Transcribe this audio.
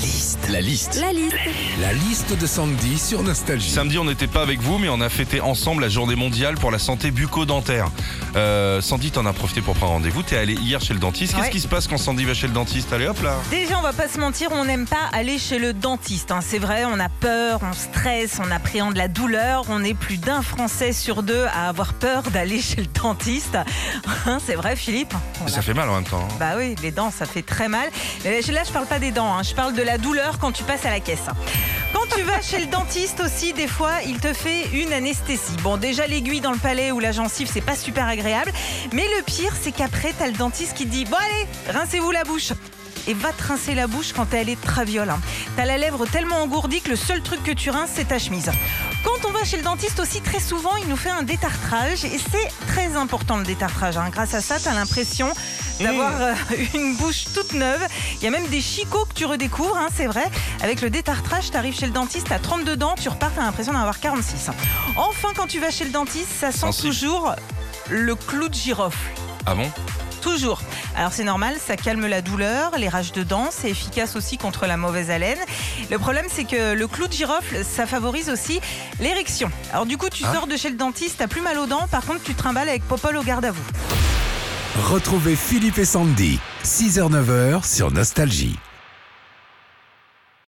liste. La liste. La liste. La liste de Sandy sur Nostalgie. Samedi, on n'était pas avec vous, mais on a fêté ensemble la journée mondiale pour la santé bucco-dentaire. Euh, Sandy, t'en as profité pour prendre rendez-vous. T'es allé hier chez le dentiste. Qu'est-ce Ouais. qui se passe quand Sandy va chez le dentiste? Allez hop là Déjà, on va pas se mentir, on n'aime pas aller chez le dentiste. hein. C'est vrai, on a peur, on stresse, on appréhende la douleur. On est plus d'un Français sur deux à avoir peur d'aller chez le dentiste. Hein, C'est vrai, Philippe? On Mais a Ça fait mal en même temps. hein. Bah oui, les dents, ça fait très mal. Mais là, je parle pas des dents, hein, je parle de la douleur quand tu passes à la caisse. Quand tu vas chez le dentiste aussi, des fois, il te fait une anesthésie. Bon, déjà, l'aiguille dans le palais ou la gencive, c'est pas super agréable. Mais le pire, c'est qu'après, t'as le dentiste qui te dit Bon, allez, rincez-vous la bouche. Et va te rincer la bouche quand elle est traviole. hein. T'as la lèvre tellement engourdie que le seul truc que tu rinces, c'est ta chemise. Quand on va chez le dentiste aussi, très souvent, il nous fait un détartrage. Et c'est très important le détartrage. hein. Grâce à ça, t'as l'impression d'avoir euh, une bouche toute neuve. Il y a même des chicots que tu redécouvres, hein, c'est vrai. Avec le détartrage, tu arrives chez le dentiste, as 32 dents, tu repars, tu as l'impression d'en avoir 46. Enfin, quand tu vas chez le dentiste, ça sent Sensible. toujours le clou de girofle. Ah bon? Toujours. Alors c'est normal, ça calme la douleur, les rages de dents, c'est efficace aussi contre la mauvaise haleine. Le problème c'est que le clou de girofle, ça favorise aussi l'érection. Alors du coup tu Hein sors de chez le dentiste, t'as plus mal aux dents, par contre tu trimbales avec Popol au garde à vous. Retrouvez Philippe et Sandy, 6h-9h sur Nostalgie.